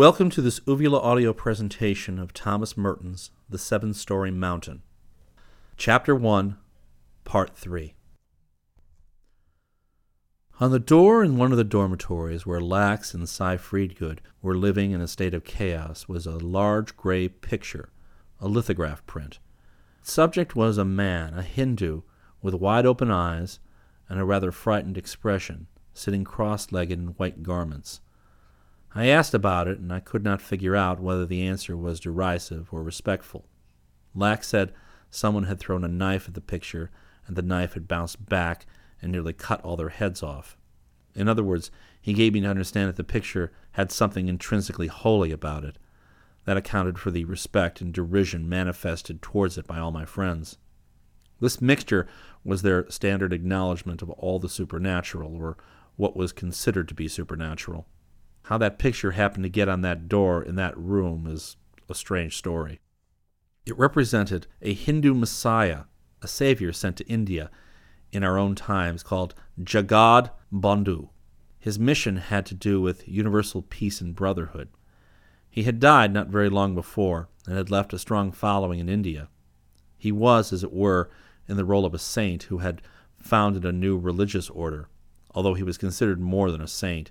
Welcome to this Uvula audio presentation of Thomas Merton's The Seven Storey Mountain. Chapter 1, Part 3. On the door in one of the dormitories where Lax and Cy Freedgood were living in a state of chaos was a large gray picture, a lithograph print. Its subject was a man, a Hindu, with wide open eyes and a rather frightened expression, sitting cross legged in white garments. I asked about it, and I could not figure out whether the answer was derisive or respectful. Lax said someone had thrown a knife at the picture, and the knife had bounced back and nearly cut all their heads off. In other words, he gave me to understand that the picture had something intrinsically holy about it. That accounted for the respect and derision manifested towards it by all my friends. This mixture was their standard acknowledgment of all the supernatural, or what was considered to be supernatural. How that picture happened to get on that door in that room is a strange story. It represented a Hindu messiah, a savior sent to India in our own times called Jagad Bandhu. His mission had to do with universal peace and brotherhood. He had died not very long before and had left a strong following in India. He was, as it were, in the role of a saint who had founded a new religious order, although he was considered more than a saint.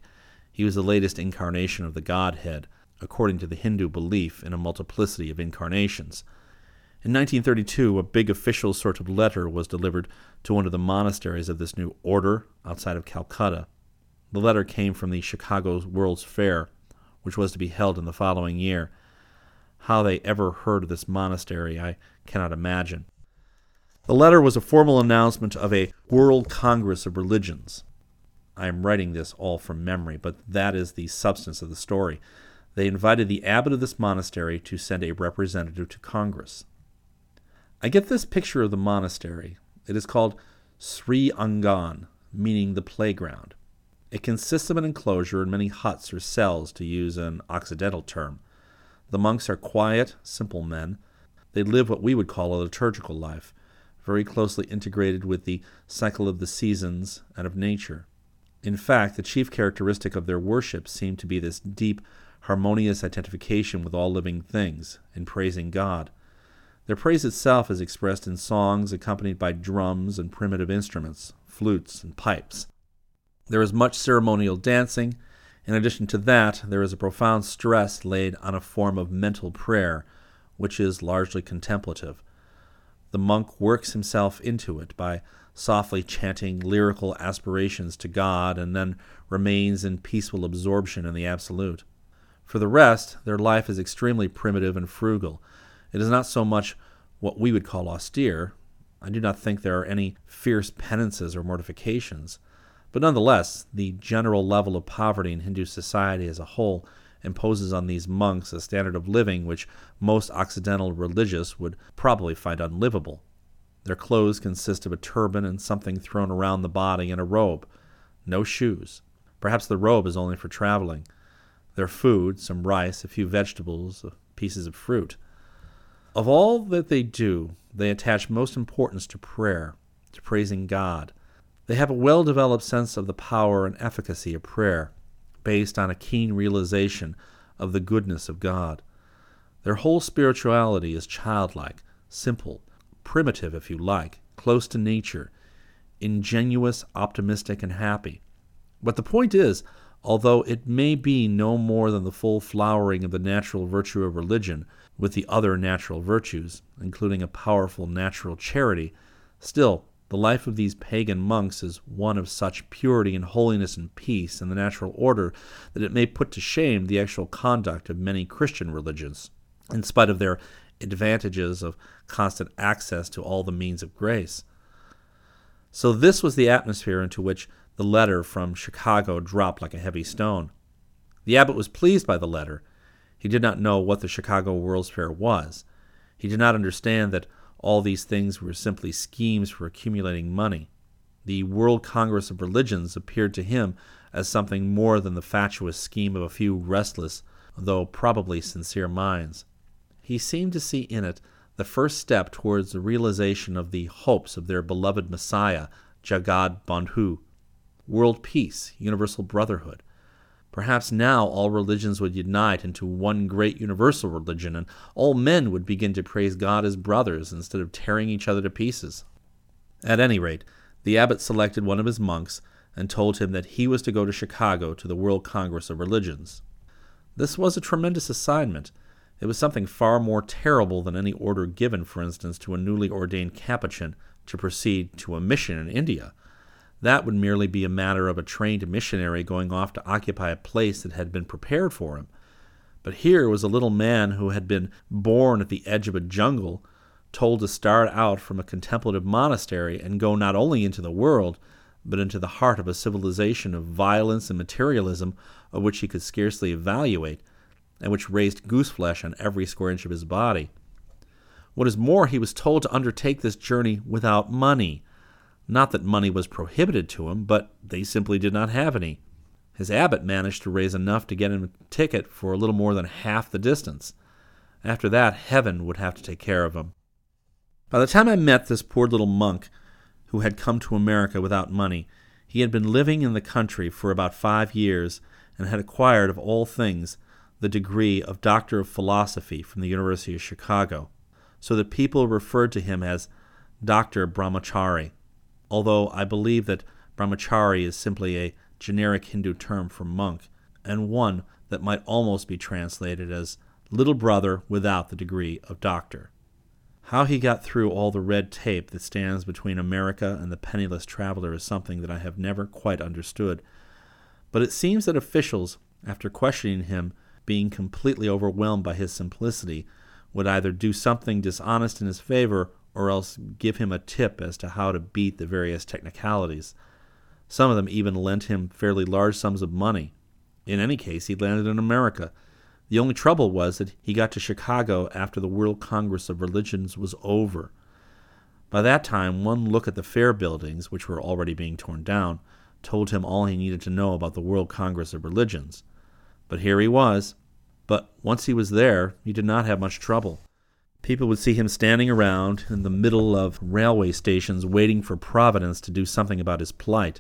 He was the latest incarnation of the Godhead, according to the Hindu belief in a multiplicity of incarnations. In 1932, a big official sort of letter was delivered to one of the monasteries of this new order outside of Calcutta. The letter came from the Chicago World's Fair, which was to be held in the following year. How they ever heard of this monastery, I cannot imagine. The letter was a formal announcement of a World Congress of Religions. I am writing this all from memory, but that is the substance of the story. They invited the abbot of this monastery to send a representative to Congress. I get this picture of the monastery. It is called Sri Angan, meaning the playground. It consists of an enclosure and many huts or cells, to use an Occidental term. The monks are quiet, simple men. They live what we would call a liturgical life, very closely integrated with the cycle of the seasons and of nature. In fact, the chief characteristic of their worship seemed to be this deep, harmonious identification with all living things in praising God. Their praise itself is expressed in songs accompanied by drums and primitive instruments, flutes and pipes. There is much ceremonial dancing. In addition to that, there is a profound stress laid on a form of mental prayer, which is largely contemplative. The monk works himself into it by softly chanting lyrical aspirations to God, and then remains in peaceful absorption in the Absolute. For the rest, their life is extremely primitive and frugal. It is not so much what we would call austere. I do not think there are any fierce penances or mortifications. But nonetheless, the general level of poverty in Hindu society as a whole imposes on these monks a standard of living which most Occidental religious would probably find unlivable. Their clothes consist of a turban and something thrown around the body and a robe. No shoes. Perhaps the robe is only for traveling. Their food, some rice, a few vegetables, uh, pieces of fruit. Of all that they do, they attach most importance to prayer, to praising God. They have a well developed sense of the power and efficacy of prayer, based on a keen realization of the goodness of God. Their whole spirituality is childlike, simple, primitive if you like, close to nature, ingenuous, optimistic, and happy. But the point is, although it may be no more than the full flowering of the natural virtue of religion with the other natural virtues, including a powerful natural charity, still the life of these pagan monks is one of such purity and holiness and peace and the natural order that it may put to shame the actual conduct of many Christian religions, in spite of their advantages of constant access to all the means of grace. So, this was the atmosphere into which the letter from Chicago dropped like a heavy stone. The abbot was pleased by the letter. He did not know what the Chicago World's Fair was. He did not understand that all these things were simply schemes for accumulating money. The World Congress of Religions appeared to him as something more than the fatuous scheme of a few restless, though probably sincere minds. He seemed to see in it the first step towards the realization of the hopes of their beloved Messiah, Jagad Bandhu, world peace, universal brotherhood. Perhaps now all religions would unite into one great universal religion, and all men would begin to praise God as brothers instead of tearing each other to pieces. At any rate, the abbot selected one of his monks and told him that he was to go to Chicago to the World Congress of Religions. This was a tremendous assignment. It was something far more terrible than any order given, for instance, to a newly ordained Capuchin to proceed to a mission in India. That would merely be a matter of a trained missionary going off to occupy a place that had been prepared for him. But here was a little man who had been born at the edge of a jungle, told to start out from a contemplative monastery and go not only into the world, but into the heart of a civilization of violence and materialism of which he could scarcely evaluate, and which raised gooseflesh on every square inch of his body. What is more, he was told to undertake this journey without money. Not that money was prohibited to him, but they simply did not have any. His abbot managed to raise enough to get him a ticket for a little more than half the distance. After that, heaven would have to take care of him. By the time I met this poor little monk, who had come to America without money, he had been living in the country for about five years and had acquired, of all things, the degree of Doctor of Philosophy from the University of Chicago, so that people referred to him as Dr. Brahmachari although I believe that brahmachari is simply a generic Hindu term for monk, and one that might almost be translated as little brother without the degree of doctor. How he got through all the red tape that stands between America and the penniless traveler is something that I have never quite understood. But it seems that officials, after questioning him, being completely overwhelmed by his simplicity, would either do something dishonest in his favor or else give him a tip as to how to beat the various technicalities. Some of them even lent him fairly large sums of money. In any case, he landed in America. The only trouble was that he got to Chicago after the World Congress of Religions was over. By that time, one look at the fair buildings, which were already being torn down, told him all he needed to know about the World Congress of Religions. But here he was. But once he was there, he did not have much trouble. People would see him standing around in the middle of railway stations waiting for Providence to do something about his plight.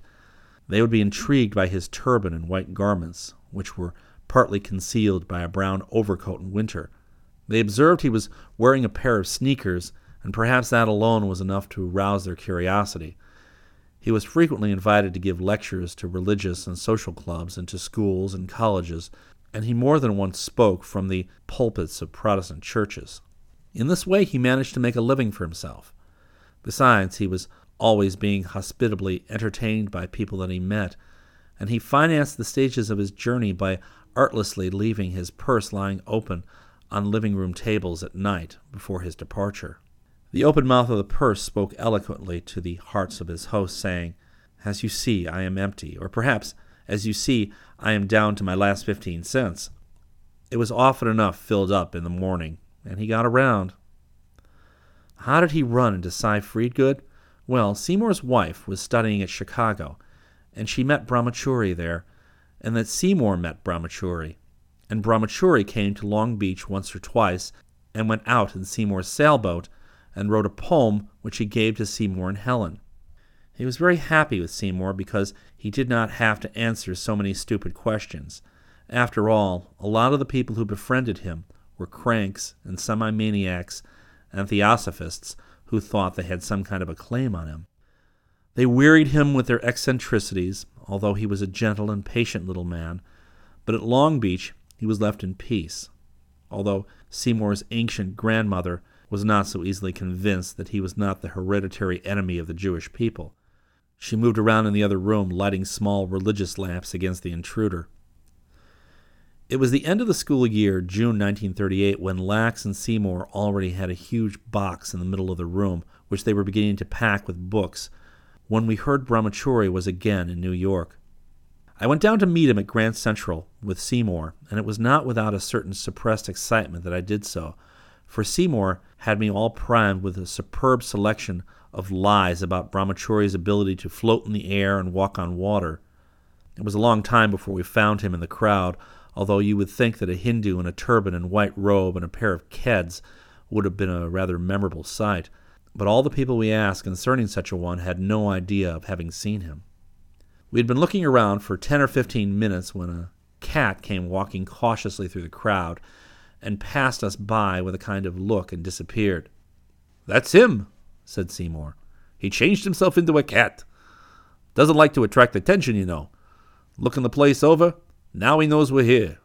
They would be intrigued by his turban and white garments, which were partly concealed by a brown overcoat in winter. They observed he was wearing a pair of sneakers, and perhaps that alone was enough to rouse their curiosity. He was frequently invited to give lectures to religious and social clubs and to schools and colleges, and he more than once spoke from the pulpits of Protestant churches. In this way, he managed to make a living for himself. Besides, he was always being hospitably entertained by people that he met, and he financed the stages of his journey by artlessly leaving his purse lying open on living room tables at night before his departure. The open mouth of the purse spoke eloquently to the hearts of his hosts, saying, As you see, I am empty, or perhaps, As you see, I am down to my last fifteen cents. It was often enough filled up in the morning and he got around. How did he run into Cy Freedgood? Well, Seymour's wife was studying at Chicago, and she met Brahmachari there, and that Seymour met Brahmachari. And Brahmachari came to Long Beach once or twice and went out in Seymour's sailboat and wrote a poem which he gave to Seymour and Helen. He was very happy with Seymour because he did not have to answer so many stupid questions. After all, a lot of the people who befriended him were cranks and semi maniacs and theosophists who thought they had some kind of a claim on him. They wearied him with their eccentricities, although he was a gentle and patient little man, but at Long Beach he was left in peace, although Seymour's ancient grandmother was not so easily convinced that he was not the hereditary enemy of the Jewish people. She moved around in the other room, lighting small religious lamps against the intruder. It was the end of the school year, June 1938, when Lax and Seymour already had a huge box in the middle of the room, which they were beginning to pack with books, when we heard Brahmachari was again in New York. I went down to meet him at Grand Central with Seymour, and it was not without a certain suppressed excitement that I did so, for Seymour had me all primed with a superb selection of lies about Brahmachari's ability to float in the air and walk on water. It was a long time before we found him in the crowd, although you would think that a Hindu in a turban and white robe and a pair of keds would have been a rather memorable sight. But all the people we asked concerning such a one had no idea of having seen him. We had been looking around for ten or fifteen minutes when a cat came walking cautiously through the crowd and passed us by with a kind of look and disappeared. That's him, said Seymour. He changed himself into a cat. Doesn't like to attract attention, you know. Looking the place over, now he knows we're here.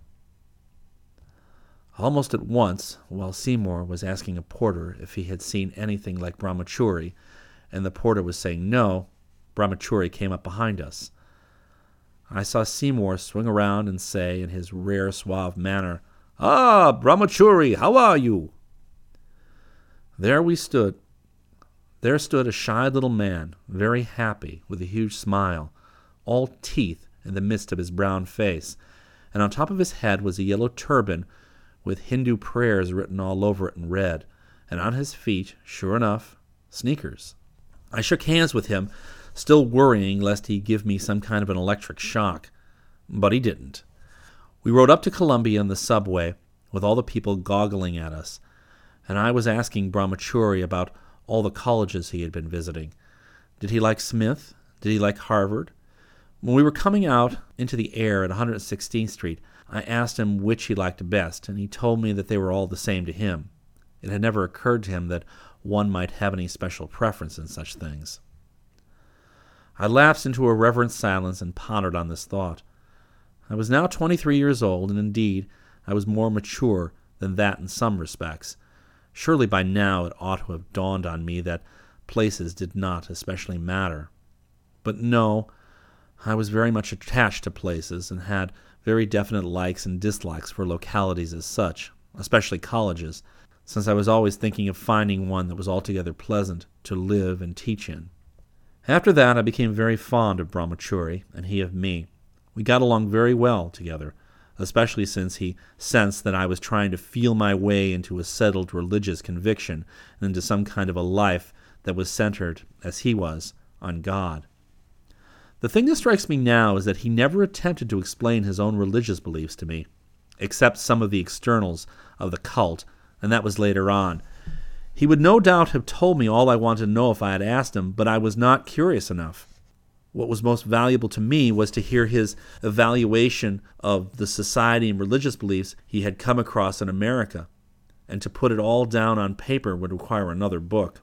Almost at once, while Seymour was asking a porter if he had seen anything like Brahmachari, and the porter was saying no, Brahmachari came up behind us. I saw Seymour swing around and say, in his rare suave manner, Ah, Brahmachari, how are you? There we stood. There stood a shy little man, very happy, with a huge smile, all teeth in the midst of his brown face, and on top of his head was a yellow turban with Hindu prayers written all over it in red, and on his feet, sure enough, sneakers. I shook hands with him, still worrying lest he give me some kind of an electric shock, but he didn't. We rode up to Columbia in the subway, with all the people goggling at us, and I was asking Brahmachari about all the colleges he had been visiting. Did he like Smith? Did he like Harvard? When we were coming out into the air at 116th Street, I asked him which he liked best, and he told me that they were all the same to him. It had never occurred to him that one might have any special preference in such things. I lapsed into a reverent silence and pondered on this thought. I was now twenty three years old, and indeed I was more mature than that in some respects. Surely by now it ought to have dawned on me that places did not especially matter. But no, I was very much attached to places, and had very definite likes and dislikes for localities as such, especially colleges, since I was always thinking of finding one that was altogether pleasant to live and teach in. After that, I became very fond of Brahmachari, and he of me. We got along very well together, especially since he sensed that I was trying to feel my way into a settled religious conviction and into some kind of a life that was centered, as he was, on God. The thing that strikes me now is that he never attempted to explain his own religious beliefs to me, except some of the externals of the cult, and that was later on. He would no doubt have told me all I wanted to know if I had asked him, but I was not curious enough. What was most valuable to me was to hear his evaluation of the society and religious beliefs he had come across in America, and to put it all down on paper would require another book.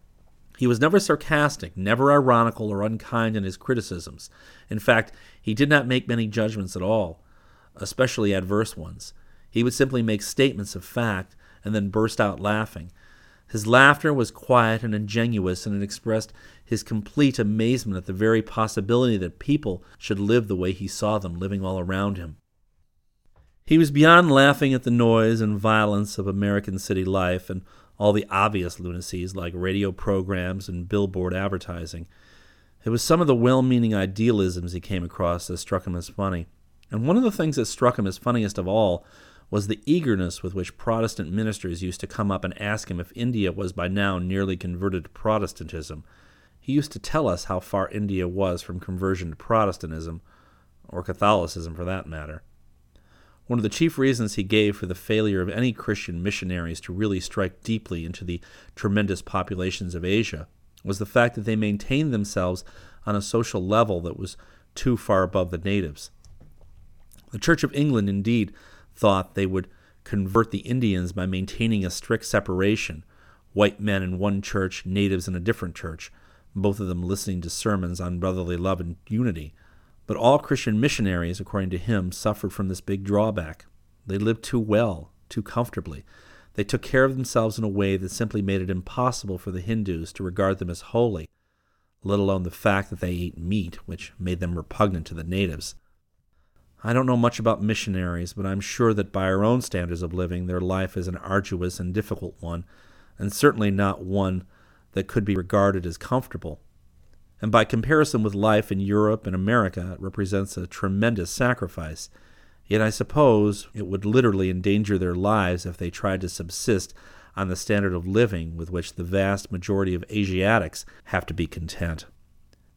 He was never sarcastic, never ironical or unkind in his criticisms. In fact, he did not make many judgments at all, especially adverse ones. He would simply make statements of fact and then burst out laughing. His laughter was quiet and ingenuous, and it expressed his complete amazement at the very possibility that people should live the way he saw them living all around him. He was beyond laughing at the noise and violence of American city life and all the obvious lunacies like radio programs and billboard advertising. It was some of the well meaning idealisms he came across that struck him as funny. And one of the things that struck him as funniest of all was the eagerness with which Protestant ministers used to come up and ask him if India was by now nearly converted to Protestantism. He used to tell us how far India was from conversion to Protestantism, or Catholicism for that matter. One of the chief reasons he gave for the failure of any Christian missionaries to really strike deeply into the tremendous populations of Asia was the fact that they maintained themselves on a social level that was too far above the natives. The Church of England, indeed, thought they would convert the Indians by maintaining a strict separation white men in one church, natives in a different church, both of them listening to sermons on brotherly love and unity. But all Christian missionaries, according to him, suffered from this big drawback. They lived too well, too comfortably. They took care of themselves in a way that simply made it impossible for the Hindus to regard them as holy, let alone the fact that they ate meat, which made them repugnant to the natives. I don't know much about missionaries, but I'm sure that by our own standards of living, their life is an arduous and difficult one, and certainly not one that could be regarded as comfortable and by comparison with life in Europe and America, it represents a tremendous sacrifice. Yet I suppose it would literally endanger their lives if they tried to subsist on the standard of living with which the vast majority of Asiatics have to be content.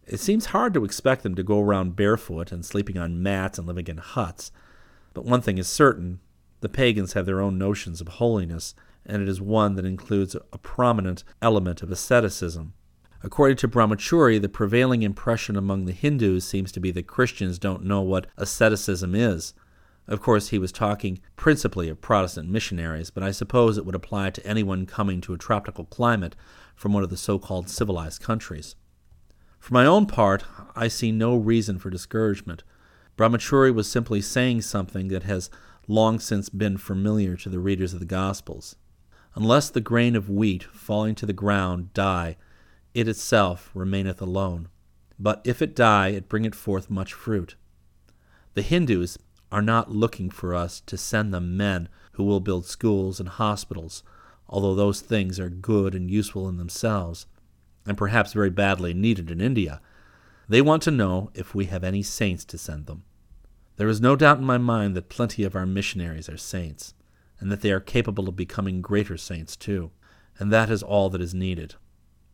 It seems hard to expect them to go around barefoot and sleeping on mats and living in huts. But one thing is certain the pagans have their own notions of holiness, and it is one that includes a prominent element of asceticism. According to Brahmachari, the prevailing impression among the Hindus seems to be that Christians don't know what asceticism is. Of course, he was talking principally of Protestant missionaries, but I suppose it would apply to anyone coming to a tropical climate from one of the so called civilized countries. For my own part, I see no reason for discouragement. Brahmachari was simply saying something that has long since been familiar to the readers of the Gospels. Unless the grain of wheat falling to the ground die, it itself remaineth alone. But if it die, it bringeth forth much fruit. The Hindus are not looking for us to send them men who will build schools and hospitals, although those things are good and useful in themselves and perhaps very badly needed in India. They want to know if we have any saints to send them. There is no doubt in my mind that plenty of our missionaries are saints, and that they are capable of becoming greater saints too, and that is all that is needed.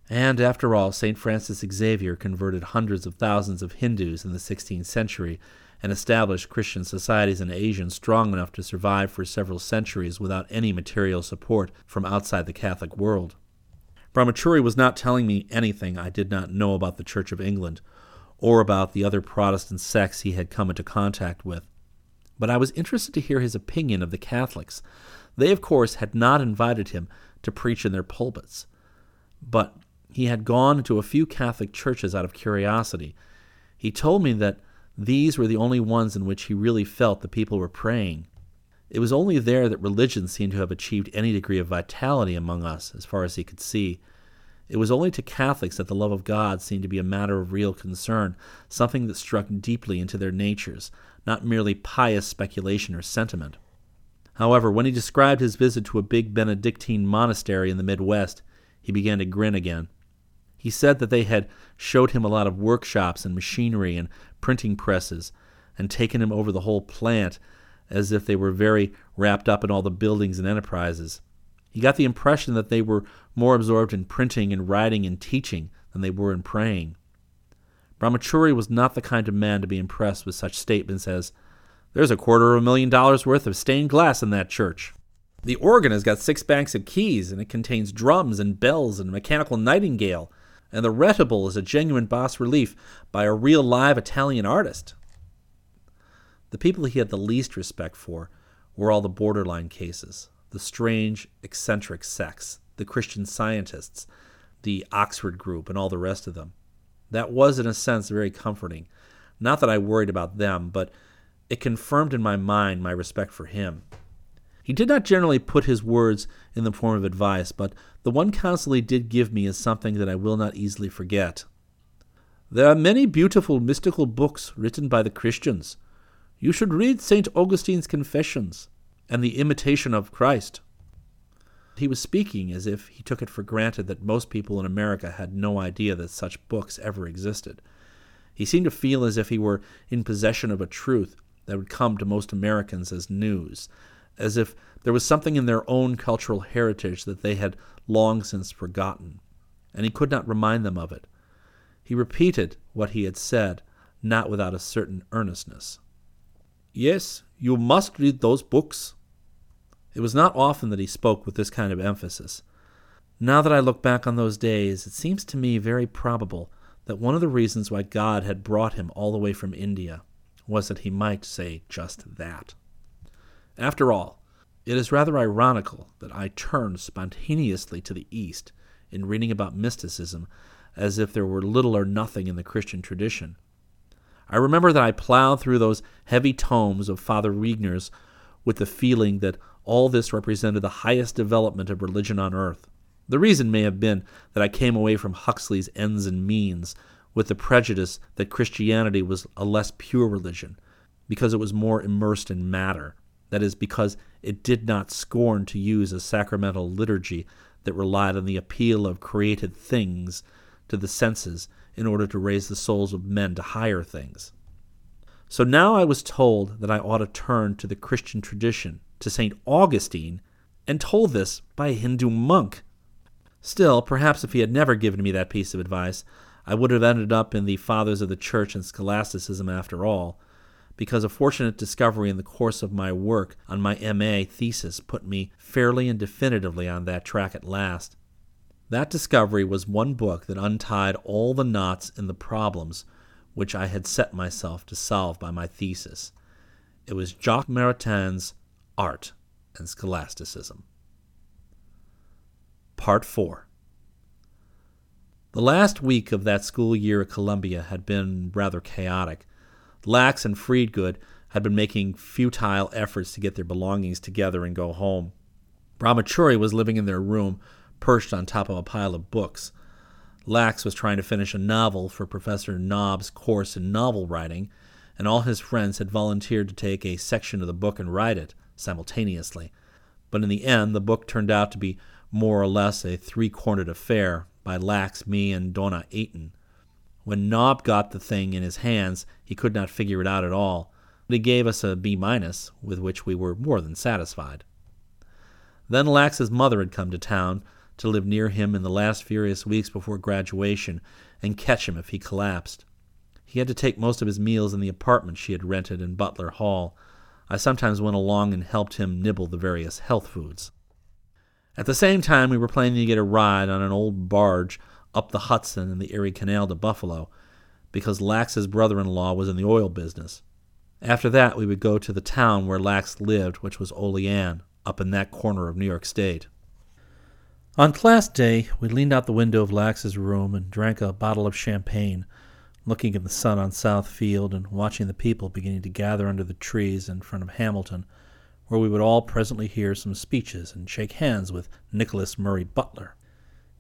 And after all, St. Francis Xavier converted hundreds of thousands of Hindus in the 16th century and established Christian societies in Asia strong enough to survive for several centuries without any material support from outside the Catholic world. Brahmachari was not telling me anything I did not know about the Church of England or about the other Protestant sects he had come into contact with. But I was interested to hear his opinion of the Catholics. They, of course, had not invited him to preach in their pulpits, but he had gone into a few Catholic churches out of curiosity. He told me that these were the only ones in which he really felt the people were praying. It was only there that religion seemed to have achieved any degree of vitality among us, as far as he could see. It was only to Catholics that the love of God seemed to be a matter of real concern, something that struck deeply into their natures, not merely pious speculation or sentiment. However, when he described his visit to a big Benedictine monastery in the Midwest, he began to grin again. He said that they had showed him a lot of workshops and machinery and printing presses, and taken him over the whole plant as if they were very wrapped up in all the buildings and enterprises. He got the impression that they were more absorbed in printing and writing and teaching than they were in praying. Brahmachari was not the kind of man to be impressed with such statements as, There's a quarter of a million dollars worth of stained glass in that church. The organ has got six banks of keys, and it contains drums and bells and a mechanical nightingale, and the retable is a genuine bas relief by a real live Italian artist. The people he had the least respect for were all the borderline cases, the strange, eccentric sects, the Christian scientists, the Oxford group, and all the rest of them. That was, in a sense, very comforting. Not that I worried about them, but it confirmed in my mind my respect for him. He did not generally put his words in the form of advice, but the one counsel he did give me is something that I will not easily forget. There are many beautiful mystical books written by the Christians, you should read St. Augustine's Confessions and the Imitation of Christ. He was speaking as if he took it for granted that most people in America had no idea that such books ever existed. He seemed to feel as if he were in possession of a truth that would come to most Americans as news, as if there was something in their own cultural heritage that they had long since forgotten, and he could not remind them of it. He repeated what he had said, not without a certain earnestness. Yes, you must read those books. It was not often that he spoke with this kind of emphasis. Now that I look back on those days, it seems to me very probable that one of the reasons why God had brought him all the way from India was that he might say just that. After all, it is rather ironical that I turned spontaneously to the East in reading about mysticism as if there were little or nothing in the Christian tradition I remember that I plowed through those heavy tomes of Father Regner's with the feeling that all this represented the highest development of religion on earth. The reason may have been that I came away from Huxley's Ends and Means with the prejudice that Christianity was a less pure religion, because it was more immersed in matter. That is, because it did not scorn to use a sacramental liturgy that relied on the appeal of created things to the senses in order to raise the souls of men to higher things. So now I was told that I ought to turn to the Christian tradition, to St. Augustine, and told this by a Hindu monk. Still, perhaps if he had never given me that piece of advice, I would have ended up in the Fathers of the Church and Scholasticism after all, because a fortunate discovery in the course of my work on my MA thesis put me fairly and definitively on that track at last. That discovery was one book that untied all the knots in the problems which I had set myself to solve by my thesis. It was Jacques Maritain's Art and Scholasticism. Part 4 The last week of that school year at Columbia had been rather chaotic. Lax and Freedgood had been making futile efforts to get their belongings together and go home. Brahmachari was living in their room, perched on top of a pile of books. Lax was trying to finish a novel for Professor Nobbe's course in novel writing, and all his friends had volunteered to take a section of the book and write it simultaneously. But in the end, the book turned out to be more or less a three cornered affair by Lax, me, and Dona Eaton. When Knob got the thing in his hands, he could not figure it out at all, but he gave us a B minus, with which we were more than satisfied. Then Lax's mother had come to town to live near him in the last furious weeks before graduation and catch him if he collapsed. He had to take most of his meals in the apartment she had rented in Butler Hall. I sometimes went along and helped him nibble the various health foods. At the same time, we were planning to get a ride on an old barge up the Hudson and the Erie Canal to Buffalo, because Lax's brother in law was in the oil business. After that, we would go to the town where Lax lived, which was Olean, up in that corner of New York State. On class day, we leaned out the window of Lax's room and drank a bottle of champagne, looking at the sun on South Field and watching the people beginning to gather under the trees in front of Hamilton, where we would all presently hear some speeches and shake hands with Nicholas Murray Butler.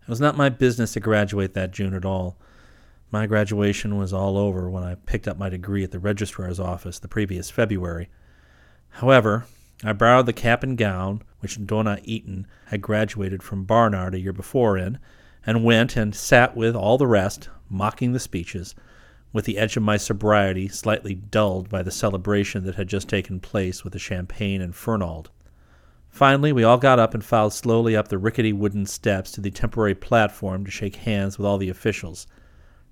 It was not my business to graduate that June at all. My graduation was all over when I picked up my degree at the registrar's office the previous February. However, I borrowed the cap and gown which Dona Eaton had graduated from Barnard a year before in, and went and sat with all the rest, mocking the speeches, with the edge of my sobriety slightly dulled by the celebration that had just taken place with the champagne and Fernald. Finally, we all got up and filed slowly up the rickety wooden steps to the temporary platform to shake hands with all the officials.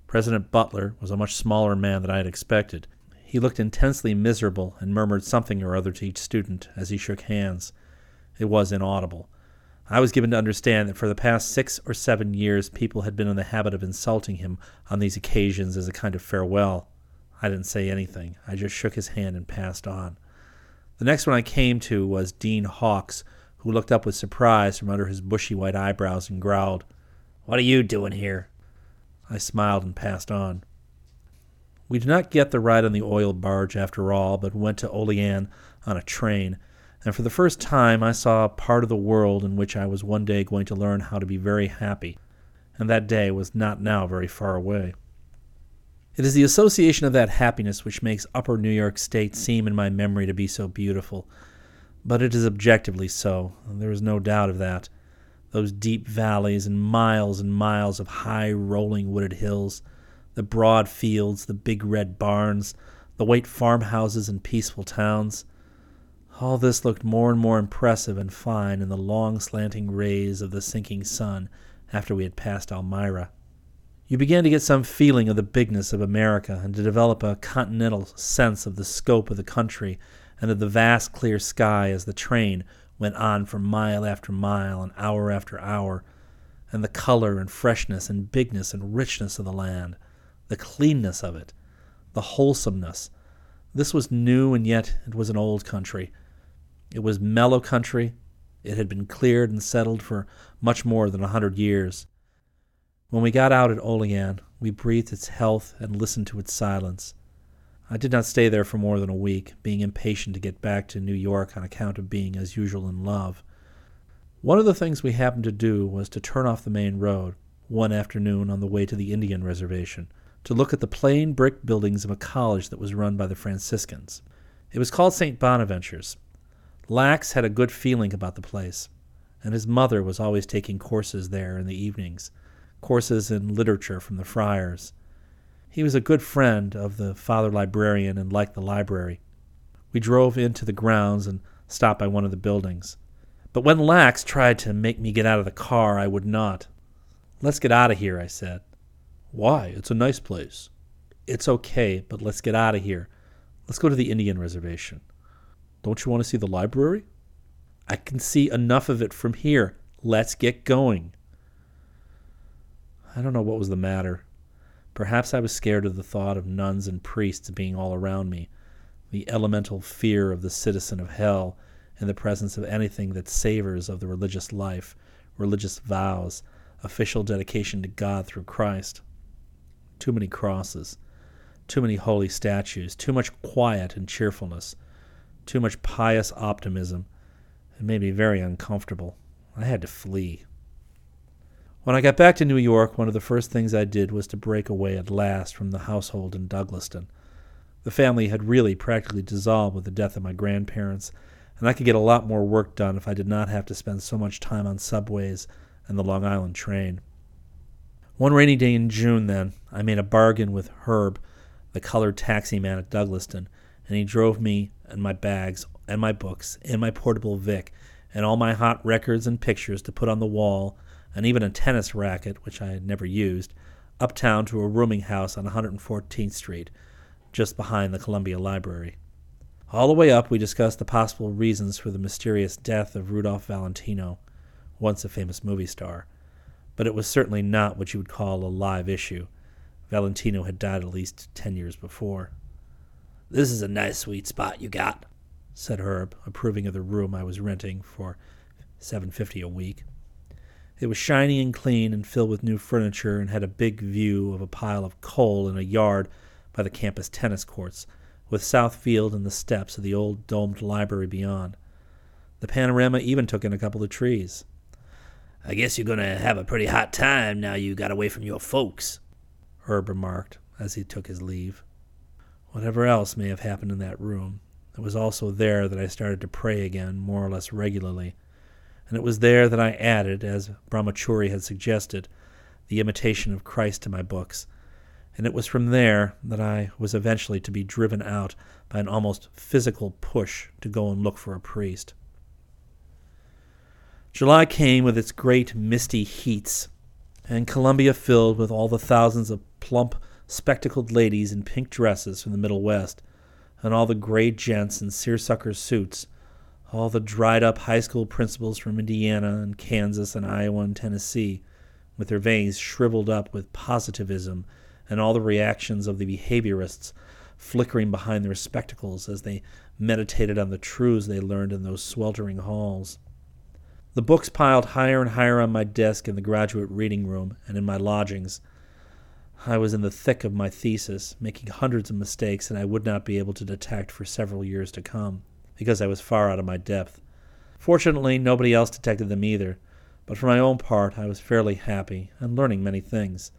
President Butler was a much smaller man than I had expected. He looked intensely miserable and murmured something or other to each student as he shook hands. It was inaudible. I was given to understand that for the past six or seven years people had been in the habit of insulting him on these occasions as a kind of farewell. I didn't say anything. I just shook his hand and passed on. The next one I came to was Dean Hawkes, who looked up with surprise from under his bushy white eyebrows and growled, What are you doing here? I smiled and passed on. We did not get the ride on the oil barge after all, but went to Olean on a train, and for the first time I saw a part of the world in which I was one day going to learn how to be very happy, and that day was not now very far away. It is the association of that happiness which makes Upper New York State seem in my memory to be so beautiful. But it is objectively so, there is no doubt of that. Those deep valleys and miles and miles of high rolling wooded hills, the broad fields, the big red barns, the white farmhouses and peaceful towns. All this looked more and more impressive and fine in the long slanting rays of the sinking sun after we had passed Elmira. You began to get some feeling of the bigness of America and to develop a continental sense of the scope of the country and of the vast clear sky as the train went on for mile after mile and hour after hour, and the color and freshness and bigness and richness of the land the cleanness of it, the wholesomeness. This was new, and yet it was an old country. It was mellow country. It had been cleared and settled for much more than a hundred years. When we got out at Olean, we breathed its health and listened to its silence. I did not stay there for more than a week, being impatient to get back to New York on account of being, as usual, in love. One of the things we happened to do was to turn off the main road one afternoon on the way to the Indian reservation to look at the plain brick buildings of a college that was run by the Franciscans. It was called St. Bonaventure's. Lax had a good feeling about the place, and his mother was always taking courses there in the evenings, courses in literature from the friars. He was a good friend of the father librarian and liked the library. We drove into the grounds and stopped by one of the buildings. But when Lax tried to make me get out of the car, I would not. Let's get out of here, I said. Why? It's a nice place. It's okay, but let's get out of here. Let's go to the Indian reservation. Don't you want to see the library? I can see enough of it from here. Let's get going. I don't know what was the matter. Perhaps I was scared of the thought of nuns and priests being all around me. the elemental fear of the citizen of hell in the presence of anything that savors of the religious life, religious vows, official dedication to God through Christ. Too many crosses, too many holy statues, too much quiet and cheerfulness, too much pious optimism. It made me very uncomfortable. I had to flee. When I got back to New York, one of the first things I did was to break away at last from the household in Douglaston. The family had really practically dissolved with the death of my grandparents, and I could get a lot more work done if I did not have to spend so much time on subways and the Long Island train. One rainy day in June, then, I made a bargain with Herb, the colored taxi man at Douglaston, and he drove me and my bags and my books and my portable Vic and all my hot records and pictures to put on the wall and even a tennis racket, which I had never used, uptown to a rooming house on 114th Street, just behind the Columbia Library. All the way up, we discussed the possible reasons for the mysterious death of Rudolph Valentino, once a famous movie star. But it was certainly not what you would call a live issue. Valentino had died at least ten years before. This is a nice sweet spot you got, said Herb, approving of the room I was renting for seven fifty a week. It was shiny and clean and filled with new furniture and had a big view of a pile of coal in a yard by the campus tennis courts, with South Field and the steps of the old domed library beyond. The panorama even took in a couple of trees. I guess you're going to have a pretty hot time now you got away from your folks, Herb remarked as he took his leave. Whatever else may have happened in that room, it was also there that I started to pray again more or less regularly, and it was there that I added, as Brahmachari had suggested, the imitation of Christ to my books and it was from there that I was eventually to be driven out by an almost physical push to go and look for a priest. July came with its great misty heats, and Columbia filled with all the thousands of plump, spectacled ladies in pink dresses from the Middle West, and all the gray gents in seersucker suits, all the dried up high school principals from Indiana and Kansas and Iowa and Tennessee, with their veins shriveled up with positivism and all the reactions of the behaviorists flickering behind their spectacles as they meditated on the truths they learned in those sweltering halls. The books piled higher and higher on my desk in the graduate reading room and in my lodgings. I was in the thick of my thesis, making hundreds of mistakes, and I would not be able to detect for several years to come, because I was far out of my depth. Fortunately, nobody else detected them either, but for my own part, I was fairly happy and learning many things.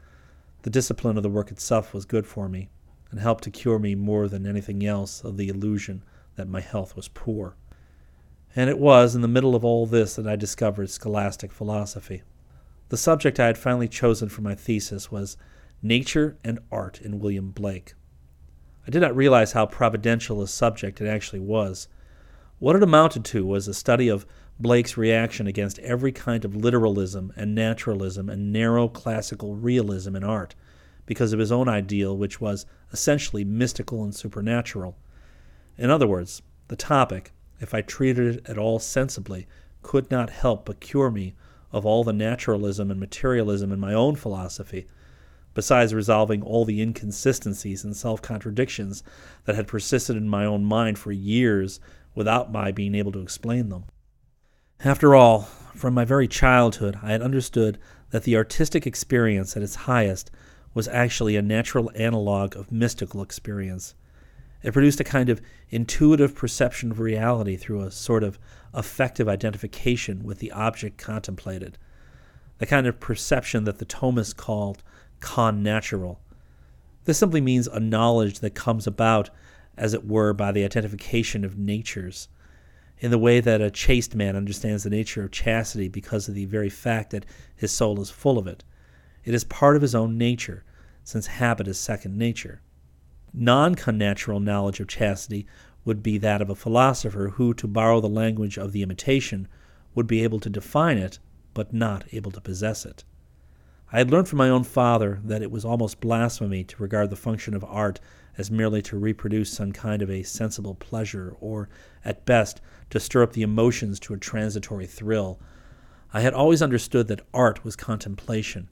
The discipline of the work itself was good for me, and helped to cure me more than anything else of the illusion that my health was poor. And it was in the middle of all this that I discovered scholastic philosophy. The subject I had finally chosen for my thesis was Nature and Art in William Blake. I did not realize how providential a subject it actually was. What it amounted to was a study of Blake's reaction against every kind of literalism and naturalism and narrow classical realism in art because of his own ideal, which was essentially mystical and supernatural. In other words, the topic, if I treated it at all sensibly, could not help but cure me of all the naturalism and materialism in my own philosophy, besides resolving all the inconsistencies and self contradictions that had persisted in my own mind for years without my being able to explain them. After all, from my very childhood, I had understood that the artistic experience at its highest was actually a natural analog of mystical experience. It produced a kind of intuitive perception of reality through a sort of affective identification with the object contemplated, the kind of perception that the Thomists called connatural. This simply means a knowledge that comes about, as it were, by the identification of natures in the way that a chaste man understands the nature of chastity because of the very fact that his soul is full of it. It is part of his own nature, since habit is second nature. Non connatural knowledge of chastity would be that of a philosopher who, to borrow the language of the imitation, would be able to define it, but not able to possess it. I had learned from my own father that it was almost blasphemy to regard the function of art as merely to reproduce some kind of a sensible pleasure, or, at best, to stir up the emotions to a transitory thrill. I had always understood that art was contemplation,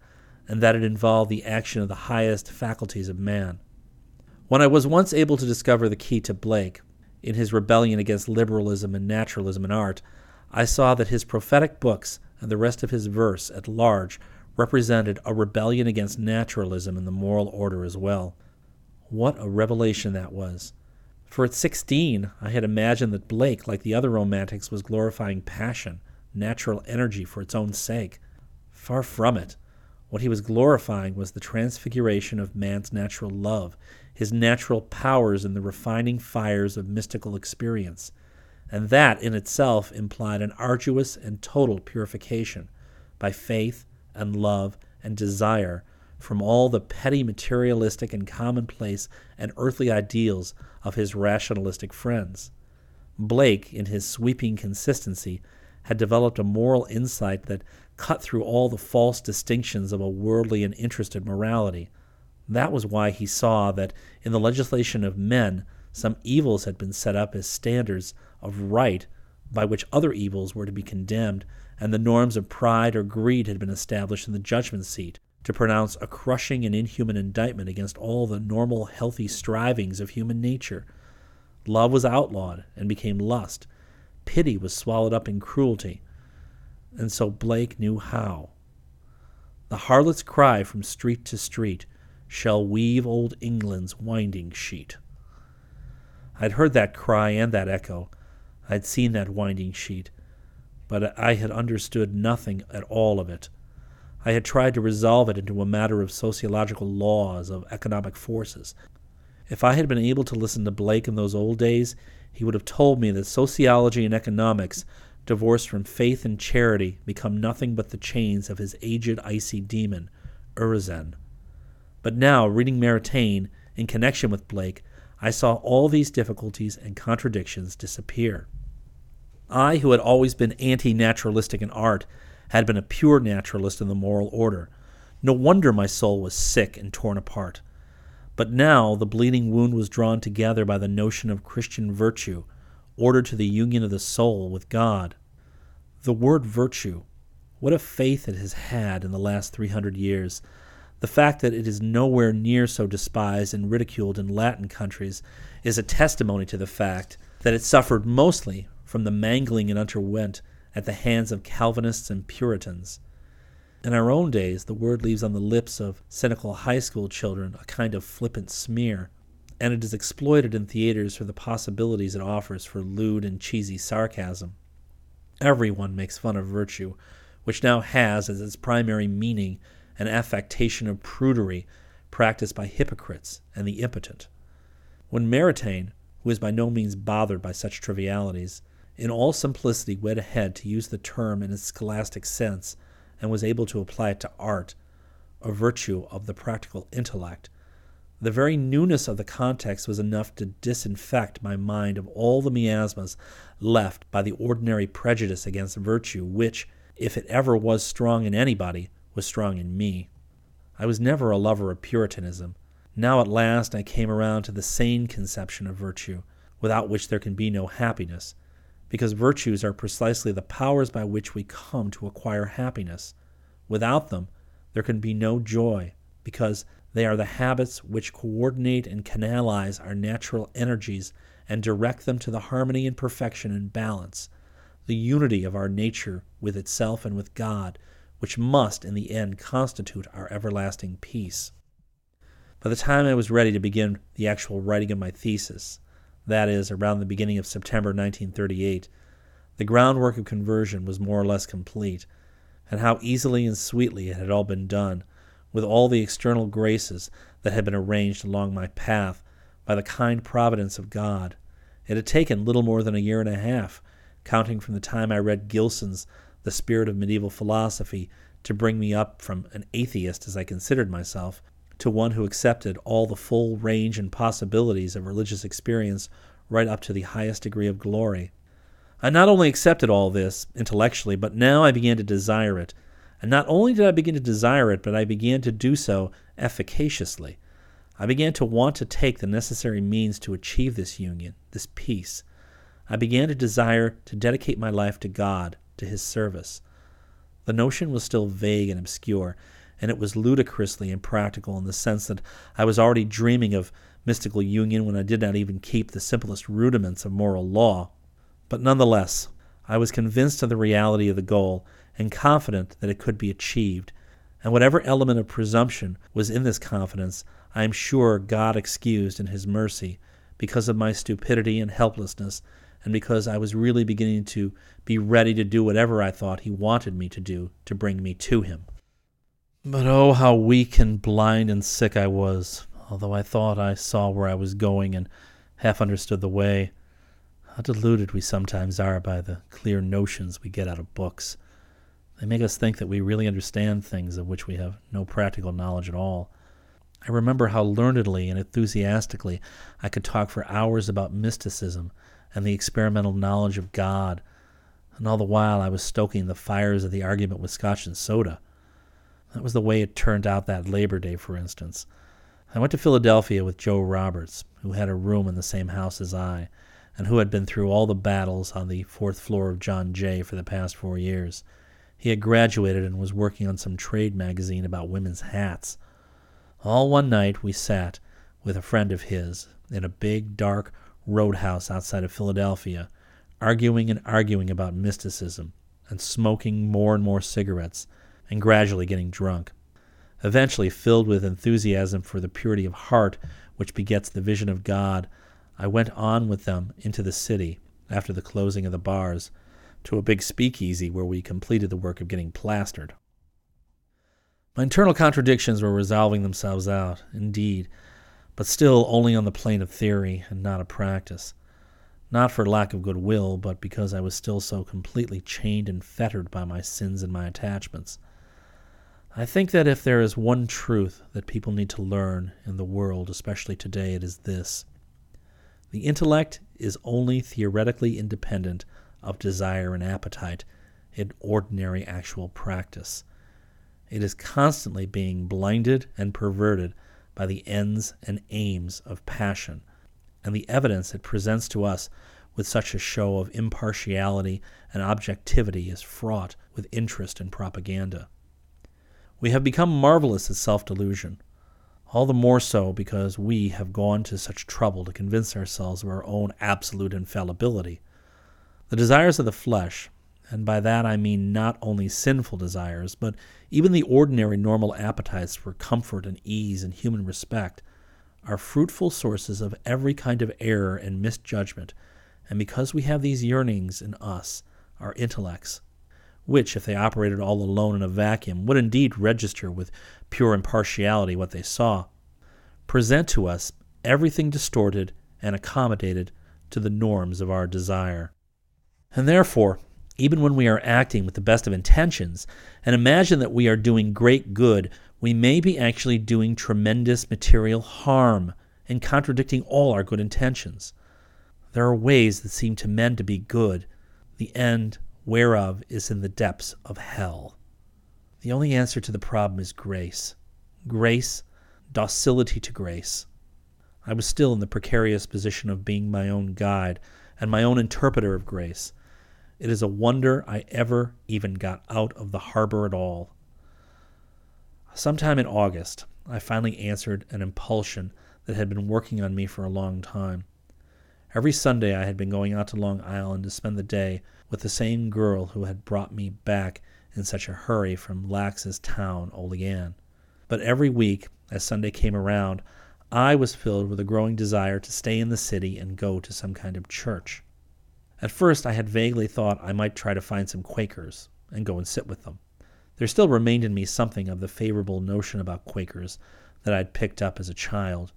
and that it involved the action of the highest faculties of man. When I was once able to discover the key to Blake, in his rebellion against liberalism and naturalism in art, I saw that his prophetic books and the rest of his verse at large represented a rebellion against naturalism and the moral order as well. What a revelation that was! For at sixteen, I had imagined that Blake, like the other romantics, was glorifying passion, natural energy for its own sake. Far from it. What he was glorifying was the transfiguration of man's natural love, his natural powers in the refining fires of mystical experience. And that in itself implied an arduous and total purification by faith and love and desire from all the petty materialistic and commonplace and earthly ideals of his rationalistic friends. Blake, in his sweeping consistency, had developed a moral insight that cut through all the false distinctions of a worldly and interested morality. That was why he saw that in the legislation of men some evils had been set up as standards of right by which other evils were to be condemned, and the norms of pride or greed had been established in the judgment seat to pronounce a crushing and inhuman indictment against all the normal, healthy strivings of human nature. Love was outlawed and became lust. Pity was swallowed up in cruelty and so Blake knew how. The harlot's cry from street to street shall weave old England's winding sheet. I'd heard that cry and that echo. I'd seen that winding sheet, but I had understood nothing at all of it. I had tried to resolve it into a matter of sociological laws, of economic forces. If I had been able to listen to Blake in those old days, he would have told me that sociology and economics divorced from faith and charity, become nothing but the chains of his aged icy demon, Urizen. But now, reading Maritain in connection with Blake, I saw all these difficulties and contradictions disappear. I, who had always been anti naturalistic in art, had been a pure naturalist in the moral order. No wonder my soul was sick and torn apart. But now the bleeding wound was drawn together by the notion of Christian virtue, ordered to the union of the soul with God. The word virtue, what a faith it has had in the last 300 years. The fact that it is nowhere near so despised and ridiculed in Latin countries is a testimony to the fact that it suffered mostly from the mangling it underwent at the hands of Calvinists and Puritans. In our own days, the word leaves on the lips of cynical high school children a kind of flippant smear and it is exploited in theaters for the possibilities it offers for lewd and cheesy sarcasm. Everyone makes fun of virtue, which now has as its primary meaning an affectation of prudery practiced by hypocrites and the impotent. When Maritain, who is by no means bothered by such trivialities, in all simplicity went ahead to use the term in its scholastic sense and was able to apply it to art, a virtue of the practical intellect, the very newness of the context was enough to disinfect my mind of all the miasmas left by the ordinary prejudice against virtue, which, if it ever was strong in anybody, was strong in me. I was never a lover of Puritanism. Now at last I came around to the sane conception of virtue, without which there can be no happiness, because virtues are precisely the powers by which we come to acquire happiness. Without them, there can be no joy, because they are the habits which coordinate and canalize our natural energies and direct them to the harmony and perfection and balance, the unity of our nature with itself and with God, which must in the end constitute our everlasting peace. By the time I was ready to begin the actual writing of my thesis, that is, around the beginning of September 1938, the groundwork of conversion was more or less complete, and how easily and sweetly it had all been done with all the external graces that had been arranged along my path by the kind providence of God. It had taken little more than a year and a half, counting from the time I read Gilson's The Spirit of Medieval Philosophy, to bring me up from an atheist, as I considered myself, to one who accepted all the full range and possibilities of religious experience right up to the highest degree of glory. I not only accepted all this intellectually, but now I began to desire it and not only did I begin to desire it, but I began to do so efficaciously. I began to want to take the necessary means to achieve this union, this peace. I began to desire to dedicate my life to God, to His service. The notion was still vague and obscure, and it was ludicrously impractical in the sense that I was already dreaming of mystical union when I did not even keep the simplest rudiments of moral law. But nonetheless, I was convinced of the reality of the goal and confident that it could be achieved. And whatever element of presumption was in this confidence, I am sure God excused in His mercy because of my stupidity and helplessness, and because I was really beginning to be ready to do whatever I thought He wanted me to do to bring me to Him. But oh, how weak and blind and sick I was, although I thought I saw where I was going and half understood the way. How deluded we sometimes are by the clear notions we get out of books. They make us think that we really understand things of which we have no practical knowledge at all. I remember how learnedly and enthusiastically I could talk for hours about mysticism and the experimental knowledge of God, and all the while I was stoking the fires of the argument with scotch and soda. That was the way it turned out that Labor Day, for instance. I went to Philadelphia with Joe Roberts, who had a room in the same house as I, and who had been through all the battles on the fourth floor of John Jay for the past four years. He had graduated and was working on some trade magazine about women's hats. All one night we sat with a friend of his in a big, dark roadhouse outside of Philadelphia, arguing and arguing about mysticism, and smoking more and more cigarettes, and gradually getting drunk. Eventually, filled with enthusiasm for the purity of heart which begets the vision of God, I went on with them into the city after the closing of the bars to a big speakeasy where we completed the work of getting plastered. My internal contradictions were resolving themselves out, indeed, but still only on the plane of theory and not of practice. Not for lack of goodwill, but because I was still so completely chained and fettered by my sins and my attachments. I think that if there is one truth that people need to learn in the world, especially today, it is this the intellect is only theoretically independent of desire and appetite in ordinary actual practice. It is constantly being blinded and perverted by the ends and aims of passion, and the evidence it presents to us with such a show of impartiality and objectivity is fraught with interest and propaganda. We have become marvelous at self delusion all the more so because we have gone to such trouble to convince ourselves of our own absolute infallibility. The desires of the flesh, and by that I mean not only sinful desires, but even the ordinary normal appetites for comfort and ease and human respect, are fruitful sources of every kind of error and misjudgment, and because we have these yearnings in us, our intellects, which, if they operated all alone in a vacuum, would indeed register with pure impartiality what they saw, present to us everything distorted and accommodated to the norms of our desire. And therefore, even when we are acting with the best of intentions and imagine that we are doing great good, we may be actually doing tremendous material harm and contradicting all our good intentions. There are ways that seem to men to be good, the end whereof is in the depths of hell. The only answer to the problem is grace. Grace, docility to grace. I was still in the precarious position of being my own guide and my own interpreter of grace. It is a wonder I ever even got out of the harbor at all. Sometime in August, I finally answered an impulsion that had been working on me for a long time. Every Sunday I had been going out to Long Island to spend the day with the same girl who had brought me back in such a hurry from Lax's town, Olean. But every week, as Sunday came around, I was filled with a growing desire to stay in the city and go to some kind of church. At first, I had vaguely thought I might try to find some Quakers and go and sit with them. There still remained in me something of the favorable notion about Quakers that I had picked up as a child,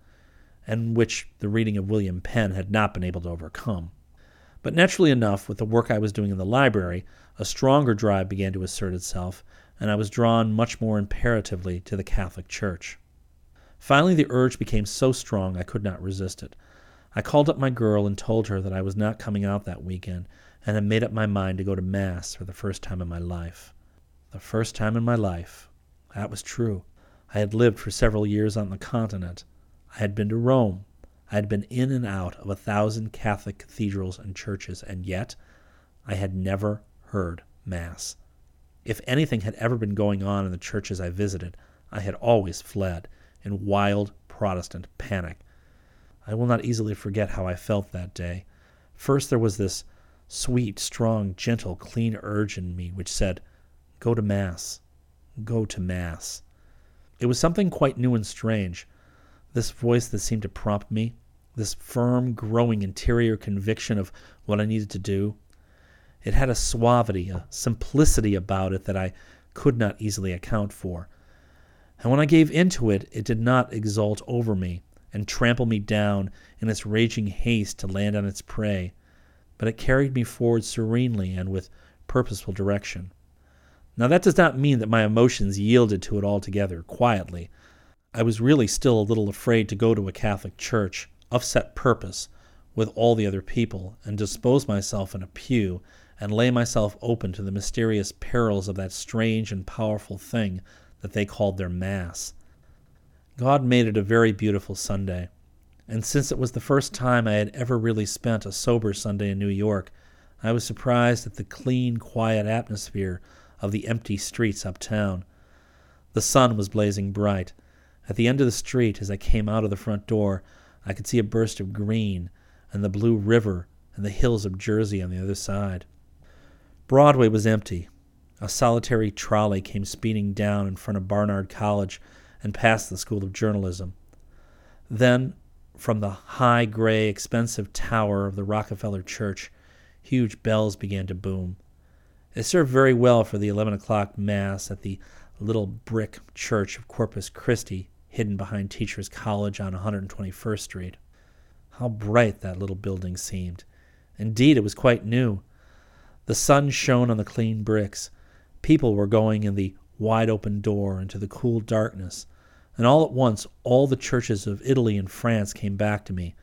and which the reading of William Penn had not been able to overcome. But naturally enough, with the work I was doing in the library, a stronger drive began to assert itself, and I was drawn much more imperatively to the Catholic Church. Finally, the urge became so strong I could not resist it. I called up my girl and told her that I was not coming out that weekend and had made up my mind to go to Mass for the first time in my life. The first time in my life. That was true. I had lived for several years on the continent. I had been to Rome. I had been in and out of a thousand Catholic cathedrals and churches, and yet I had never heard Mass. If anything had ever been going on in the churches I visited, I had always fled in wild Protestant panic. I will not easily forget how I felt that day. First, there was this sweet, strong, gentle, clean urge in me which said, Go to Mass. Go to Mass. It was something quite new and strange, this voice that seemed to prompt me, this firm, growing interior conviction of what I needed to do. It had a suavity, a simplicity about it that I could not easily account for. And when I gave into it, it did not exult over me and trample me down in its raging haste to land on its prey, but it carried me forward serenely and with purposeful direction. Now, that does not mean that my emotions yielded to it altogether, quietly. I was really still a little afraid to go to a Catholic church, of set purpose, with all the other people, and dispose myself in a pew, and lay myself open to the mysterious perils of that strange and powerful thing that they called their Mass. God made it a very beautiful Sunday, and since it was the first time I had ever really spent a sober Sunday in New York, I was surprised at the clean, quiet atmosphere of the empty streets uptown. The sun was blazing bright. At the end of the street, as I came out of the front door, I could see a burst of green and the blue river and the hills of Jersey on the other side. Broadway was empty. A solitary trolley came speeding down in front of Barnard College and past the School of Journalism. Then, from the high, gray, expensive tower of the Rockefeller Church, huge bells began to boom. It served very well for the 11 o'clock Mass at the little brick church of Corpus Christi, hidden behind Teachers College on 121st Street. How bright that little building seemed. Indeed, it was quite new. The sun shone on the clean bricks. People were going in the wide open door into the cool darkness, and all at once all the churches of Italy and France came back to me.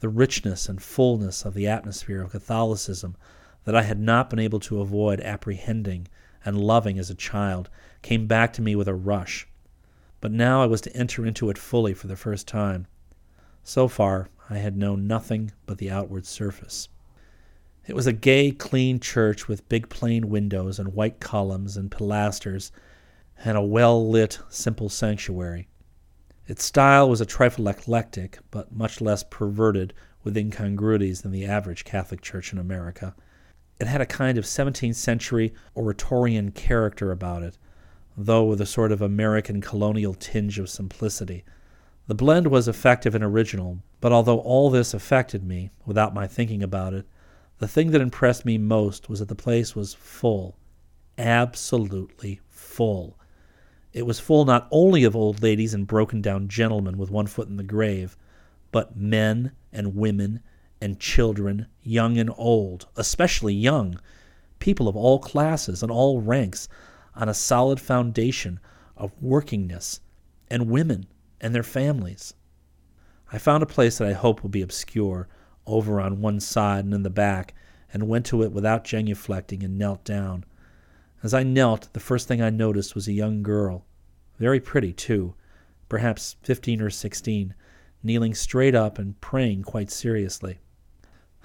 The richness and fullness of the atmosphere of Catholicism that I had not been able to avoid apprehending and loving as a child came back to me with a rush. But now I was to enter into it fully for the first time. So far, I had known nothing but the outward surface. It was a gay, clean church with big plain windows and white columns and pilasters and a well lit, simple sanctuary. Its style was a trifle eclectic, but much less perverted with incongruities than the average Catholic church in America. It had a kind of 17th century oratorian character about it, though with a sort of American colonial tinge of simplicity. The blend was effective and original, but although all this affected me, without my thinking about it, the thing that impressed me most was that the place was full, absolutely full. It was full not only of old ladies and broken down gentlemen with one foot in the grave, but men and women and children, young and old, especially young, people of all classes and all ranks, on a solid foundation of workingness, and women and their families. I found a place that I hope will be obscure, over on one side and in the back, and went to it without genuflecting and knelt down. As I knelt, the first thing I noticed was a young girl, very pretty too, perhaps fifteen or sixteen, kneeling straight up and praying quite seriously.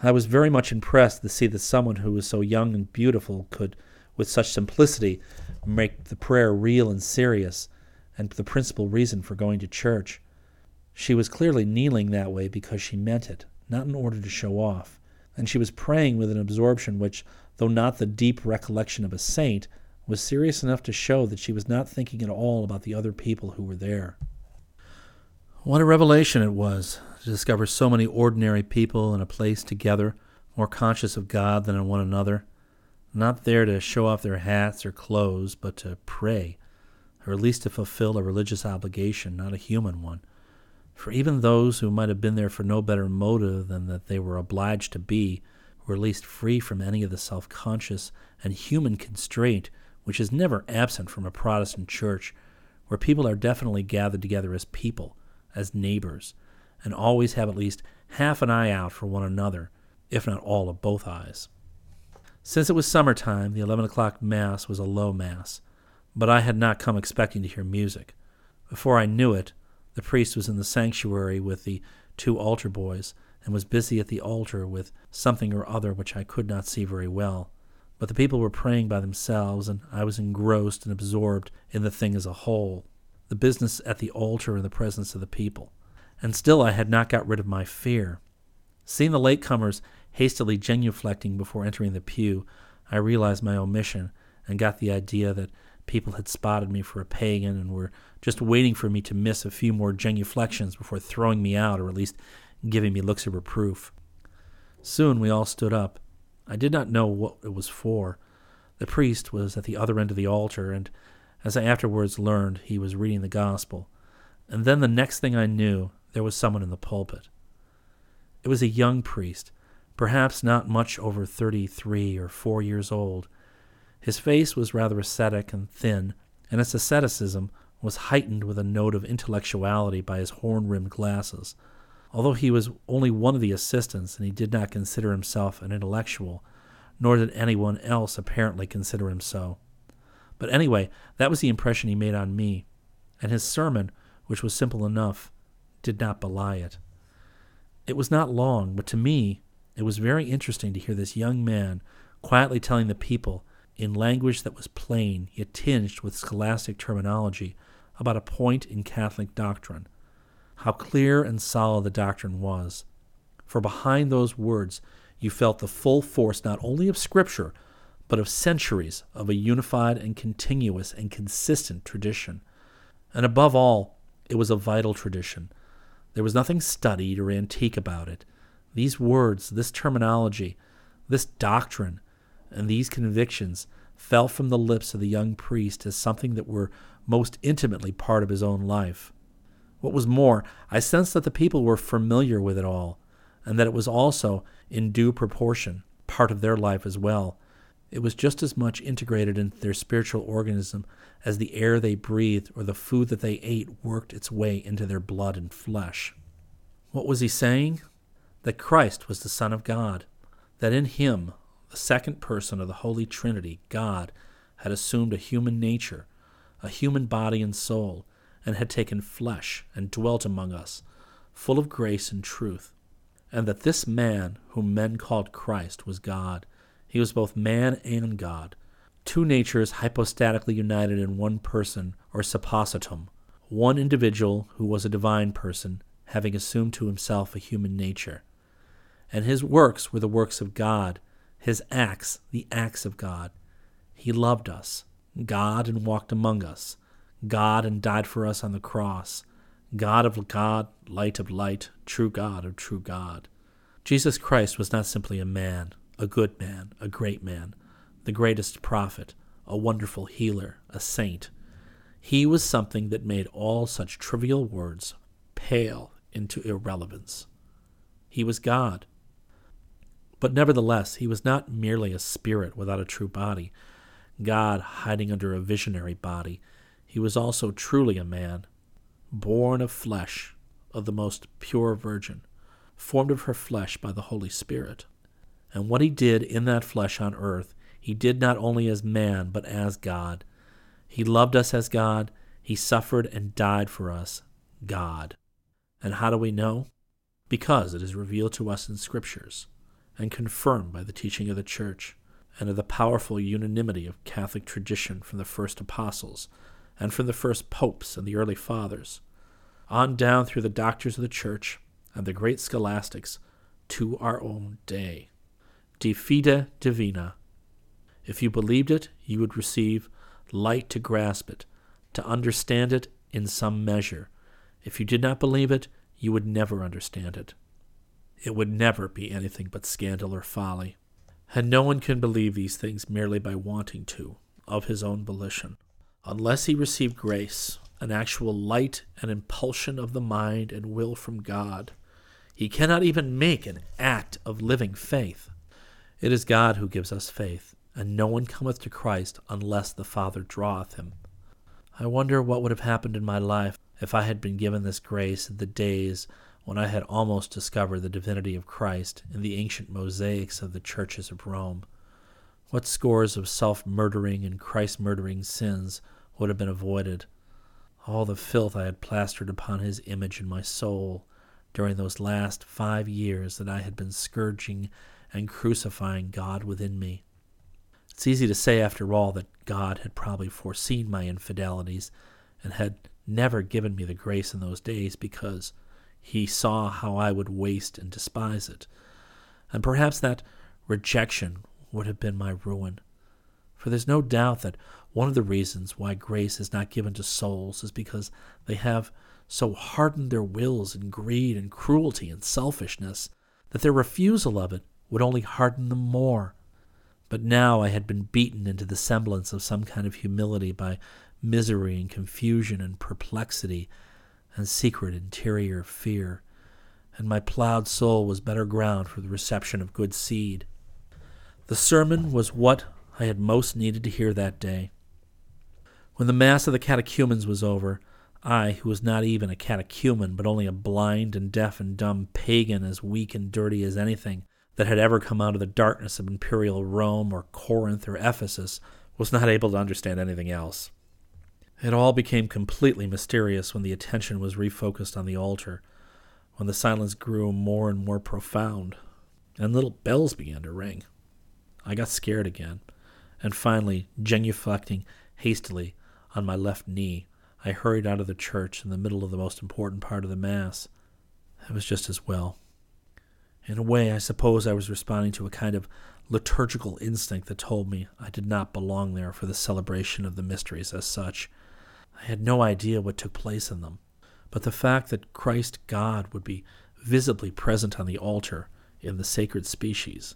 I was very much impressed to see that someone who was so young and beautiful could, with such simplicity, make the prayer real and serious, and the principal reason for going to church. She was clearly kneeling that way because she meant it, not in order to show off and she was praying with an absorption which, though not the deep recollection of a saint, was serious enough to show that she was not thinking at all about the other people who were there. What a revelation it was to discover so many ordinary people in a place together, more conscious of God than of one another, not there to show off their hats or clothes, but to pray, or at least to fulfill a religious obligation, not a human one. For even those who might have been there for no better motive than that they were obliged to be were least free from any of the self conscious and human constraint which is never absent from a Protestant church, where people are definitely gathered together as people, as neighbors, and always have at least half an eye out for one another, if not all of both eyes. Since it was summertime, the eleven o'clock Mass was a low Mass, but I had not come expecting to hear music. Before I knew it, the priest was in the sanctuary with the two altar boys, and was busy at the altar with something or other which I could not see very well. But the people were praying by themselves, and I was engrossed and absorbed in the thing as a whole, the business at the altar in the presence of the people. and still I had not got rid of my fear. Seeing the latecomers hastily genuflecting before entering the pew, I realized my omission and got the idea that people had spotted me for a pagan and were just waiting for me to miss a few more genuflections before throwing me out or at least giving me looks of reproof. Soon we all stood up. I did not know what it was for. The priest was at the other end of the altar, and as I afterwards learned, he was reading the gospel. And then the next thing I knew, there was someone in the pulpit. It was a young priest, perhaps not much over thirty three or four years old. His face was rather ascetic and thin, and its asceticism was heightened with a note of intellectuality by his horn rimmed glasses. Although he was only one of the assistants and he did not consider himself an intellectual, nor did anyone else apparently consider him so. But anyway, that was the impression he made on me, and his sermon, which was simple enough, did not belie it. It was not long, but to me it was very interesting to hear this young man quietly telling the people, in language that was plain yet tinged with scholastic terminology, about a point in Catholic doctrine. How clear and solid the doctrine was. For behind those words you felt the full force not only of Scripture, but of centuries of a unified and continuous and consistent tradition. And above all, it was a vital tradition. There was nothing studied or antique about it. These words, this terminology, this doctrine, and these convictions fell from the lips of the young priest as something that were most intimately part of his own life. What was more, I sensed that the people were familiar with it all, and that it was also, in due proportion, part of their life as well. It was just as much integrated into their spiritual organism as the air they breathed or the food that they ate worked its way into their blood and flesh. What was he saying? That Christ was the Son of God, that in him, the second person of the Holy Trinity, God, had assumed a human nature, a human body and soul, and had taken flesh and dwelt among us, full of grace and truth, and that this man whom men called Christ was God. He was both man and God, two natures hypostatically united in one person or suppositum, one individual who was a divine person, having assumed to himself a human nature. And his works were the works of God, his acts the acts of God. He loved us, God, and walked among us, God, and died for us on the cross, God of God, light of light, true God of true God. Jesus Christ was not simply a man, a good man, a great man, the greatest prophet, a wonderful healer, a saint. He was something that made all such trivial words pale into irrelevance. He was God. But nevertheless, he was not merely a spirit without a true body, God hiding under a visionary body. He was also truly a man, born of flesh, of the most pure virgin, formed of her flesh by the Holy Spirit. And what he did in that flesh on earth, he did not only as man, but as God. He loved us as God. He suffered and died for us, God. And how do we know? Because it is revealed to us in Scriptures and confirmed by the teaching of the Church and of the powerful unanimity of Catholic tradition from the first apostles and from the first popes and the early fathers, on down through the doctors of the Church and the great scholastics to our own day. De fide divina. If you believed it, you would receive light to grasp it, to understand it in some measure if you did not believe it, you would never understand it. It would never be anything but scandal or folly. And no one can believe these things merely by wanting to, of his own volition. Unless he received grace, an actual light and impulsion of the mind and will from God, he cannot even make an act of living faith. It is God who gives us faith, and no one cometh to Christ unless the Father draweth him. I wonder what would have happened in my life if I had been given this grace in the days when I had almost discovered the divinity of Christ in the ancient mosaics of the churches of Rome, what scores of self murdering and Christ murdering sins would have been avoided? All the filth I had plastered upon his image in my soul during those last five years that I had been scourging and crucifying God within me. It's easy to say, after all, that God had probably foreseen my infidelities and had never given me the grace in those days because he saw how I would waste and despise it. And perhaps that rejection would have been my ruin. For there's no doubt that one of the reasons why grace is not given to souls is because they have so hardened their wills in greed and cruelty and selfishness that their refusal of it would only harden them more. But now I had been beaten into the semblance of some kind of humility by misery and confusion and perplexity and secret interior fear, and my plowed soul was better ground for the reception of good seed. The sermon was what I had most needed to hear that day. When the Mass of the catechumens was over, I, who was not even a catechumen, but only a blind and deaf and dumb pagan as weak and dirty as anything that had ever come out of the darkness of imperial Rome or Corinth or Ephesus, was not able to understand anything else. It all became completely mysterious when the attention was refocused on the altar, when the silence grew more and more profound, and little bells began to ring. I got scared again, and finally, genuflecting hastily on my left knee, I hurried out of the church in the middle of the most important part of the Mass. It was just as well. In a way, I suppose I was responding to a kind of liturgical instinct that told me I did not belong there for the celebration of the mysteries as such. I had no idea what took place in them, but the fact that Christ God would be visibly present on the altar in the sacred species.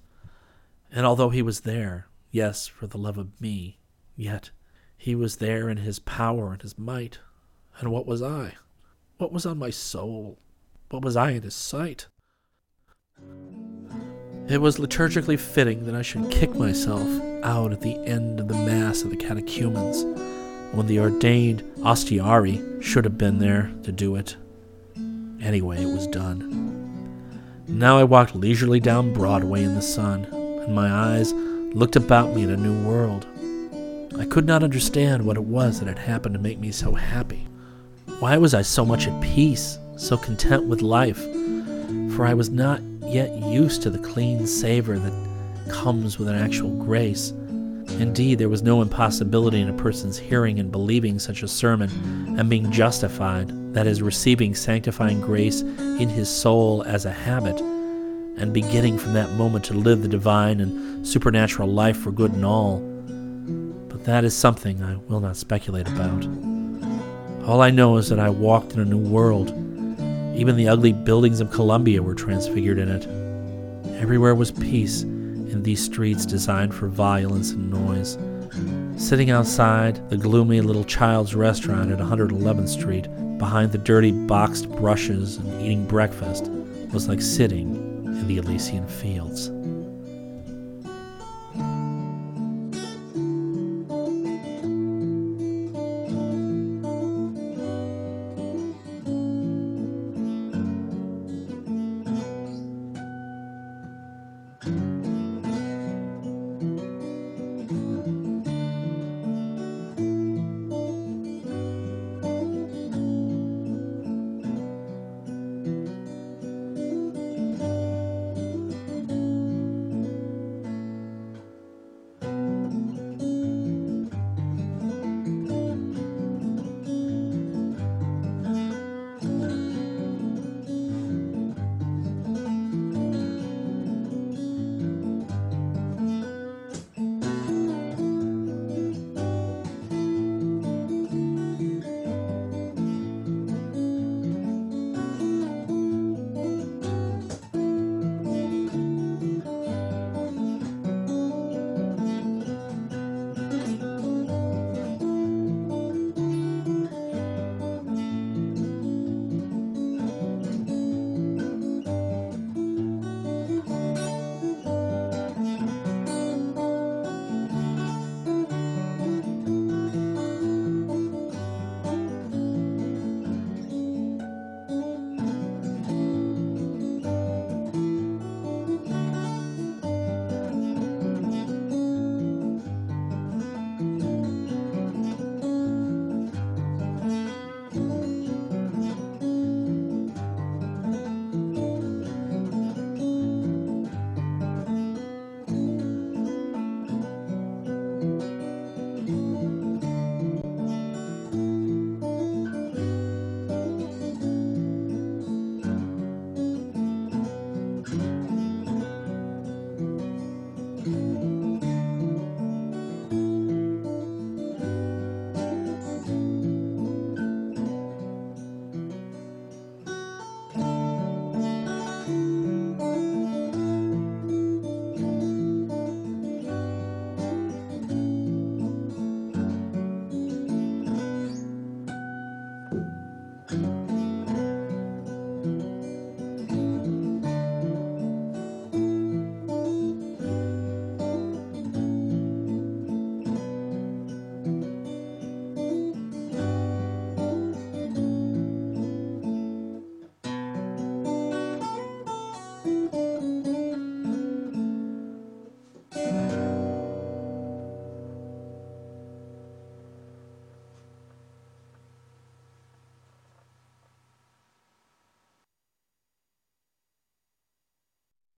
And although he was there, yes, for the love of me, yet he was there in his power and his might. And what was I? What was on my soul? What was I in his sight? It was liturgically fitting that I should kick myself out at the end of the Mass of the catechumens when the ordained ostiary should have been there to do it. Anyway, it was done. Now I walked leisurely down Broadway in the sun, and my eyes looked about me in a new world. I could not understand what it was that had happened to make me so happy. Why was I so much at peace, so content with life? For I was not yet used to the clean savor that comes with an actual grace. Indeed, there was no impossibility in a person's hearing and believing such a sermon and being justified, that is, receiving sanctifying grace in his soul as a habit, and beginning from that moment to live the divine and supernatural life for good and all. But that is something I will not speculate about. All I know is that I walked in a new world. Even the ugly buildings of Columbia were transfigured in it. Everywhere was peace in these streets designed for violence and noise. Sitting outside the gloomy little Childs restaurant at 111th Street, behind the dirty boxed brushes and eating breakfast, was like sitting in the Elysian fields.